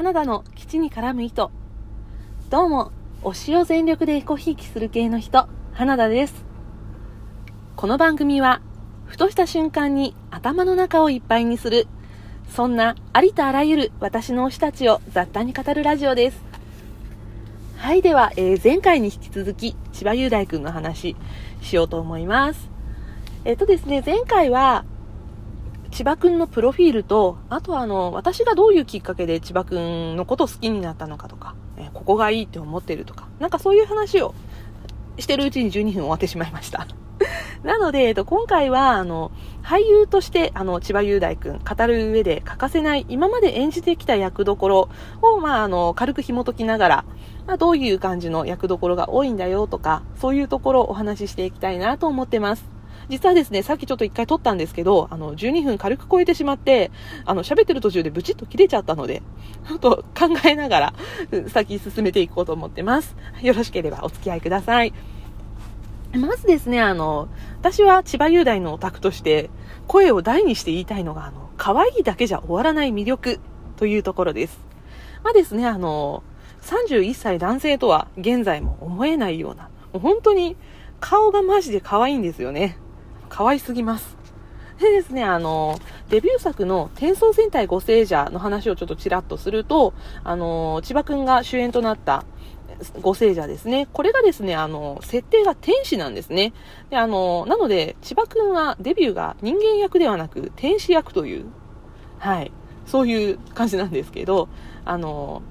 花田の基地に絡む糸。どうも、推しを全力でエコひいきする系の人、花田です。この番組は、ふとした瞬間に頭の中をいっぱいにする、そんなありとあらゆる私の推したちを雑多に語るラジオです。はい、では、えー、前回に引き続き、千葉雄大くんの話しようと思います。えっ、とですね、前回は、千葉くんのプロフィールと、あとはあの、私がどういうきっかけで千葉くんのことを好きになったのかとか、え、ここがいいって思ってるとか、なんかそういう話をしてるうちに12分終わってしまいました。なので、えっと、今回は、あの、俳優として、あの、千葉雄大くん、語る上で欠かせない、今まで演じてきた役どころを、まあ、あの、軽く紐解きながら、まあ、どういう感じの役どころが多いんだよとか、そういうところをお話ししていきたいなと思ってます。実はですね、さっきちょっと一回撮ったんですけど、あの、12分軽く超えてしまって、あの、喋ってる途中でブチッと切れちゃったので、ちょっと考えながら、先進めていこうと思ってます。よろしければお付き合いください。まずですね、あの、私は千葉雄大のオタクとして、声を大にして言いたいのが、あの、可愛いだけじゃ終わらない魅力というところです。まあですね、あの、31歳男性とは現在も思えないような、もう本当に顔がマジで可愛いんですよね。可愛すぎます。でですね、あの、デビュー作の転送戦隊五聖者の話をちょっとちらっとすると、あの、千葉くんが主演となった五聖者ですね。これがですね、あの、設定が天使なんですね。で、あの、なので、千葉くんはデビューが人間役ではなく天使役という、はい、そういう感じなんですけど、あの、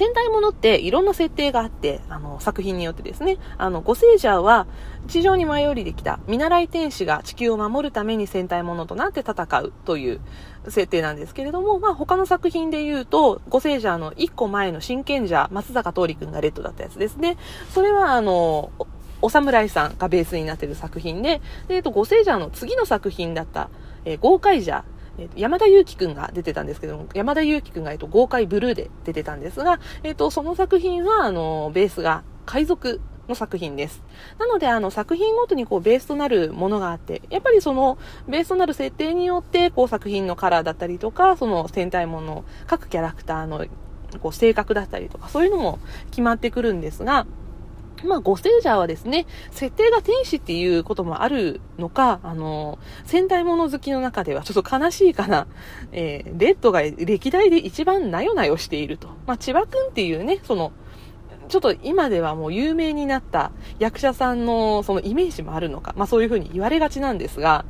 戦隊ものっていろんな設定があって、あの、作品によってですね、あの、ゴセージャーは地上に舞い降りてきた見習い天使が地球を守るために戦隊ものとなって戦うという設定なんですけれども、まあ他の作品で言うと、ゴセージャーの1個前の真剣者、松坂桃李くんがレッドだったやつですね。それはあの、お侍さんがベースになっている作品で、で、えっと、ゴセージャーの次の作品だった、えー、豪快者、えー、山田裕貴くんが出てたんですけども、山田裕貴くんが、えっと、豪快ブルーで出てたんですが、えっと、その作品は、あの、ベースが海賊の作品です。なので、あの、作品ごとにこう、ベースとなるものがあって、やっぱりその、ベースとなる設定によって、こう、作品のカラーだったりとか、その戦隊もの、各キャラクターの、こう、性格だったりとか、そういうのも決まってくるんですが、まあ、ゴセージャーはですね、設定が天使っていうこともあるのか、あの、戦隊もの好きの中ではちょっと悲しいかな、えー、レッドが歴代で一番なよなよしていると。まあ、千葉くんっていうね、その、ちょっと今ではもう有名になった役者さんのそのイメージもあるのか、まあそういうふうに言われがちなんですが、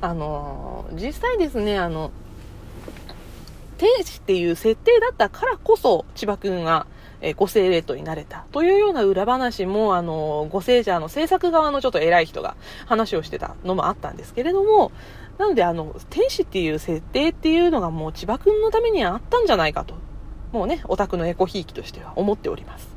あの、実際ですね、あの、天使っていう設定だったからこそ、千葉くんが、えー、ご聖レッドになれたというような裏話も、あの、ご聖者の制作側のちょっと偉い人が話をしてたのもあったんですけれども、なので、あの、天使っていう設定っていうのがもう千葉くんのためにあったんじゃないかと、もうね、オタクのエコひいきとしては思っております。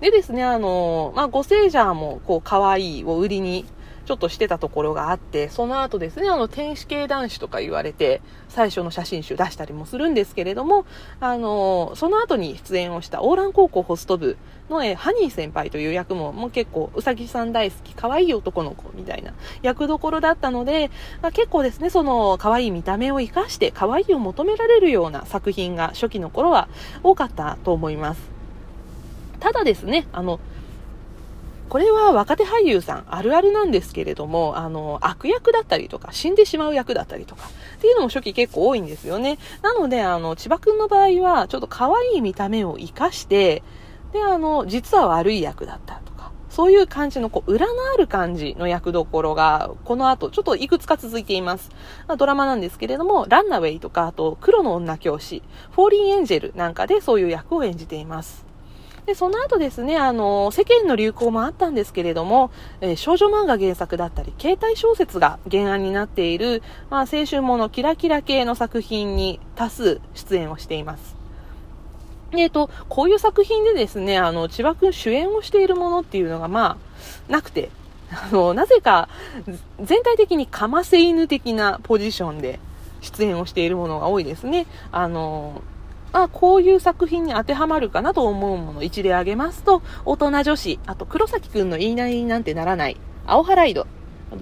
でですね、あの、まあ、ご聖者も、こう、可愛いを売りにちょっとしてたところがあって、その後ですね、あの、天使系男子とか言われて、最初の写真集出したりもするんですけれども、あの、その後に出演をしたオーラン高校ホスト部の、えハニー先輩という役も、もう結構、うさぎさん大好き、可愛い男の子みたいな役どころだったので、まあ、結構ですね、その、可愛い見た目を活かして、可愛いを求められるような作品が初期の頃は多かったと思います。ただですね、あの、これは若手俳優さんあるあるなんですけれども、あの、悪役だったりとか、死んでしまう役だったりとか、っていうのも初期結構多いんですよね。なので、あの、千葉くんの場合は、ちょっと可愛い見た目を活かして、で、あの、実は悪い役だったとか、そういう感じの、こう、裏のある感じの役どころが、この後、ちょっといくつか続いています。ドラマなんですけれども、ランナウェイとか、あと、黒の女教師、フォーリンエンジェルなんかでそういう役を演じています。で、その後ですね、あの、世間の流行もあったんですけれども、えー、少女漫画原作だったり、携帯小説が原案になっている、まあ、青春ものキラキラ系の作品に多数出演をしています。えっ、ー、と、こういう作品でですね、あの、千葉くん主演をしているものっていうのが、まあ、なくて、あの、なぜか、全体的にかませ犬的なポジションで出演をしているものが多いですね。あの、あこういう作品に当てはまるかなと思うもの一例挙げますと、大人女子、あと黒崎くんの言いなりになんてならない、青ハライド、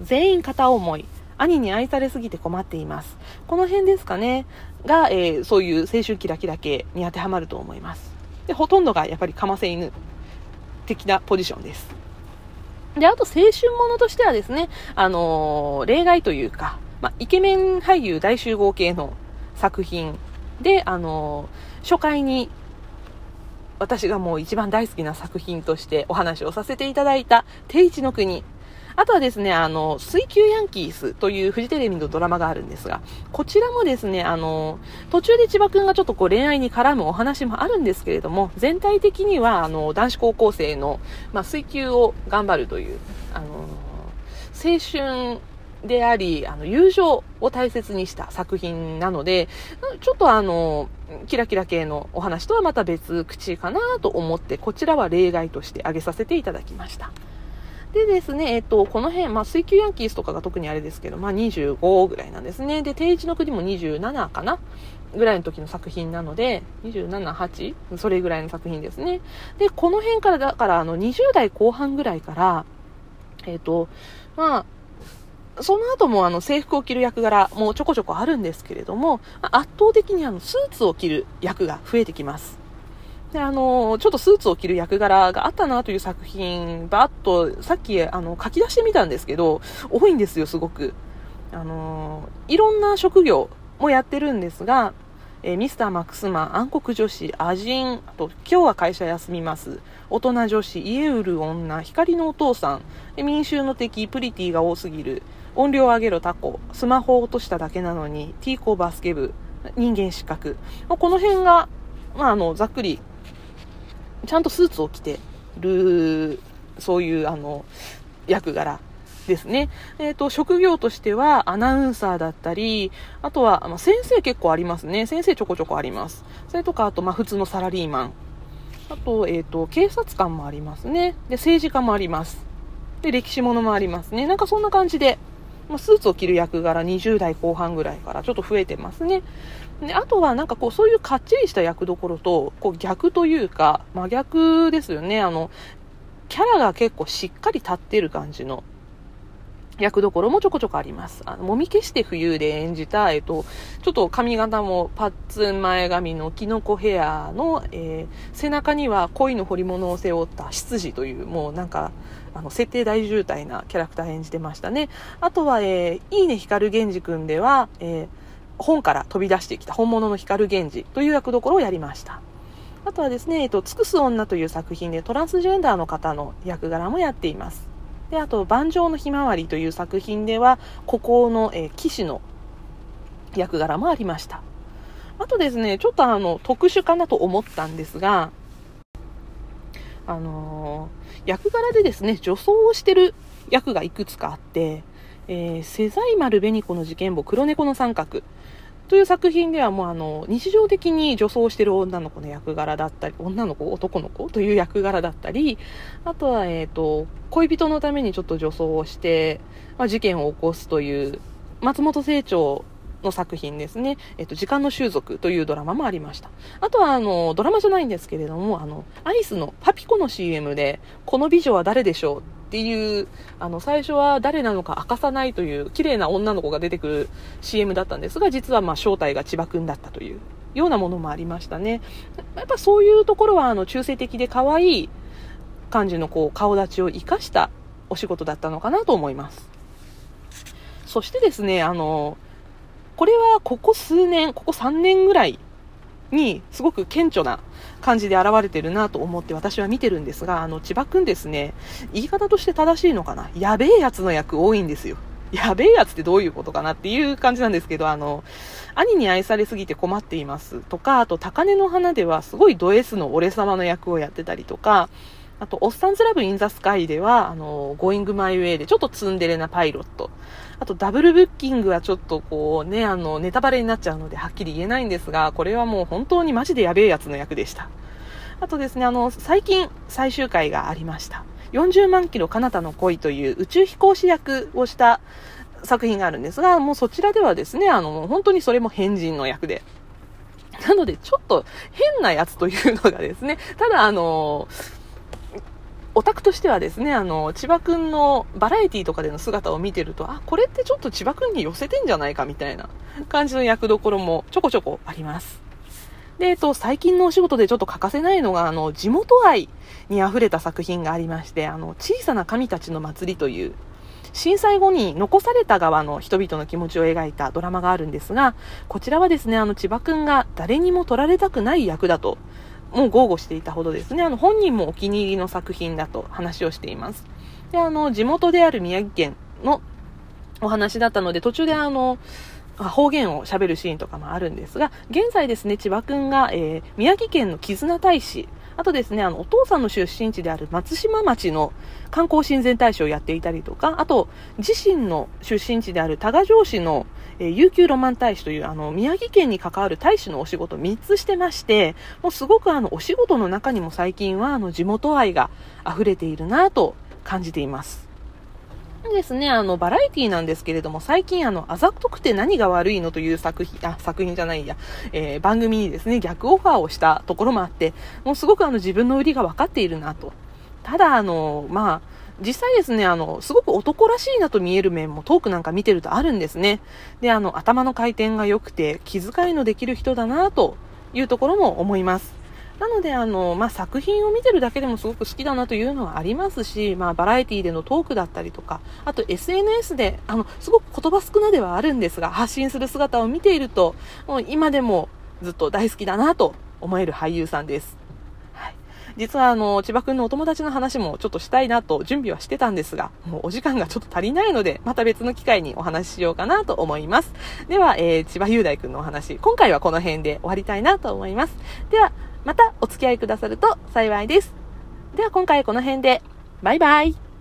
全員片思い、兄に愛されすぎて困っています。この辺ですかね、が、えー、そういう青春キラキラ系に当てはまると思います。で、ほとんどがやっぱりかませ犬的なポジションです。で、あと青春ものとしてはですね、あのー、例外というか、まイケメン俳優大集合系の作品で、あの、初回に私がもう一番大好きな作品としてお話をさせていただいた、定一の国。あとはですね、あの、水球ヤンキースというフジテレビのドラマがあるんですが、こちらもですね、あの、途中で千葉くんがちょっとこう恋愛に絡むお話もあるんですけれども、全体的には、あの、男子高校生の、まあ、水球を頑張るという、あの、青春であり、あの、友情を大切にした作品なので、ちょっとあの、キラキラ系のお話とはまた別口かなと思って、こちらは例外として挙げさせていただきました。でですね、えっと、この辺、まあ、水球ヤンキースとかが特にあれですけど、まあ、25ぐらいなんですね。で、定一の国も27かなぐらいの時の作品なので、27、8? それぐらいの作品ですね。で、この辺から、だから、あの、20代後半ぐらいから、えっと、まあ、その後もあの制服を着る役柄もちょこちょこあるんですけれども、圧倒的にあのスーツを着る役が増えてきます。で、あの、ちょっとスーツを着る役柄があったなという作品、ばっと、さっき、あの、書き出してみたんですけど、多いんですよ、すごく。あの、いろんな職業もやってるんですが、えー、ミスターマックスマン、暗黒女子、アジン、あと、今日は会社休みます。大人女子、家売る女、光のお父さん、民衆の敵、プリティが多すぎる、音量上げろタコ、スマホ落としただけなのに、ティーコバスケ部、人間失格。この辺が、まあ、あの、ざっくりちゃんとスーツを着てる、そういうあの、役柄ですね。えっ、ー、と、職業としてはアナウンサーだったり、あとは、まあ、先生結構ありますね。先生ちょこちょこあります。それとか、あと、まあ、普通のサラリーマン。あと、えっ、ー、と、警察官もありますね。で、政治家もあります。で、歴史ものもありますね。なんかそんな感じで、まあ、スーツを着る役柄20代後半ぐらいからちょっと増えてますね。であとはなんかこうそういうかっちりした役どころとこう逆というか真逆ですよね。あの、キャラが結構しっかり立ってる感じの役どころもちょこちょこあります。あの、もみ消して冬で演じた、えっと、ちょっと髪型もパッツン前髪のキノコヘアの、えー、背中には恋の彫り物を背負った執事という、もうなんか、あの、設定大渋滞なキャラクター演じてましたね。あとは、えー、いいね光源氏くんでは、えー、本から飛び出してきた本物の光源氏という役どころをやりました。あとはですね、えっと、尽くす女という作品でトランスジェンダーの方の役柄もやっています。で、あと、盤上のひまわりという作品では、孤高の、えー、騎士の役柄もありました。あとですね、ちょっとあの、特殊かなと思ったんですが、あのー、役柄でですね、女装をしてる役がいくつかあって、えー、セザイマル・ベニコの事件簿、黒猫の三角という作品ではもうあの、日常的に女装してる女の子の役柄だったり、女の子、男の子という役柄だったり、あとは、え、と、恋人のためにちょっと女装をして、まあ、事件を起こすという、松本清張の作品ですね。えっと、時間の習俗というドラマもありました。あとは、あの、ドラマじゃないんですけれども、あの、アイスのパピコの CM で、この美女は誰でしょうっていう、あの、最初は誰なのか明かさないという綺麗な女の子が出てくる CM だったんですが、実はまあ正体が千葉くんだったというようなものもありましたね。やっぱそういうところは、あの、中性的で可愛い感じのこう、顔立ちを生かしたお仕事だったのかなと思います。そしてですね、あの、これはここ数年、ここ3年ぐらいにすごく顕著な感じで現れてるなと思って私は見てるんですが、あの、千葉くんですね、言い方として正しいのかなやべえやつの役多いんですよ。やべえやつってどういうことかなっていう感じなんですけど、あの、兄に愛されすぎて困っていますとか、あと、高根の花ではすごいド S の俺様の役をやってたりとか、あと、おっさんずラブインザスカイでは、あの、ゴーイングマイウェイでちょっとツンデレなパイロット。あと、ダブルブッキングはちょっとこうね、あの、ネタバレになっちゃうのではっきり言えないんですが、これはもう本当にマジでやべえやつの役でした。あとですね、あの、最近最終回がありました。40万キロ彼方の恋という宇宙飛行士役をした作品があるんですが、もうそちらではですね、あの、本当にそれも変人の役で。なので、ちょっと変なやつというのがですね、ただあの、オタクとしてはですね、あの、千葉くんのバラエティとかでの姿を見てると、あ、これってちょっと千葉くんに寄せてんじゃないかみたいな感じの役どころもちょこちょこあります。で、えっと、最近のお仕事でちょっと欠かせないのが、あの、地元愛に溢れた作品がありまして、あの、小さな神たちの祭りという、震災後に残された側の人々の気持ちを描いたドラマがあるんですが、こちらはですね、あの、千葉くんが誰にも取られたくない役だともう豪語していたほどですね、あの本人もお気に入りの作品だと話をしています。で、あの、地元である宮城県のお話だったので、途中であの、方言を喋るシーンとかもあるんですが、現在ですね、千葉くんが、えー、宮城県の絆大使あとですね、あの、お父さんの出身地である松島町の観光親善大使をやっていたりとか、あと、自身の出身地である多賀城市の、えー、悠久ロマン大使という、あの、宮城県に関わる大使のお仕事3つしてまして、もうすごくあの、お仕事の中にも最近は、あの、地元愛が溢れているなと感じています。ですね、あの、バラエティなんですけれども、最近、あの、あざとくて何が悪いのという作品、あ、作品じゃないや、えー、番組にですね、逆オファーをしたところもあって、もうすごくあの、自分の売りが分かっているなと。ただ、あの、まあ、実際ですね、あの、すごく男らしいなと見える面もトークなんか見てるとあるんですね。で、あの、頭の回転が良くて、気遣いのできる人だなというところも思います。なので、あの、まあ、作品を見てるだけでもすごく好きだなというのはありますし、まあ、バラエティでのトークだったりとか、あと SNS で、あの、すごく言葉少なではあるんですが、発信する姿を見ていると、もう今でもずっと大好きだなと思える俳優さんです。実はあの、千葉くんのお友達の話もちょっとしたいなと準備はしてたんですが、もうお時間がちょっと足りないので、また別の機会にお話ししようかなと思います。では、えー、千葉雄大くんのお話、今回はこの辺で終わりたいなと思います。では、またお付き合いくださると幸いです。では今回この辺で、バイバイ。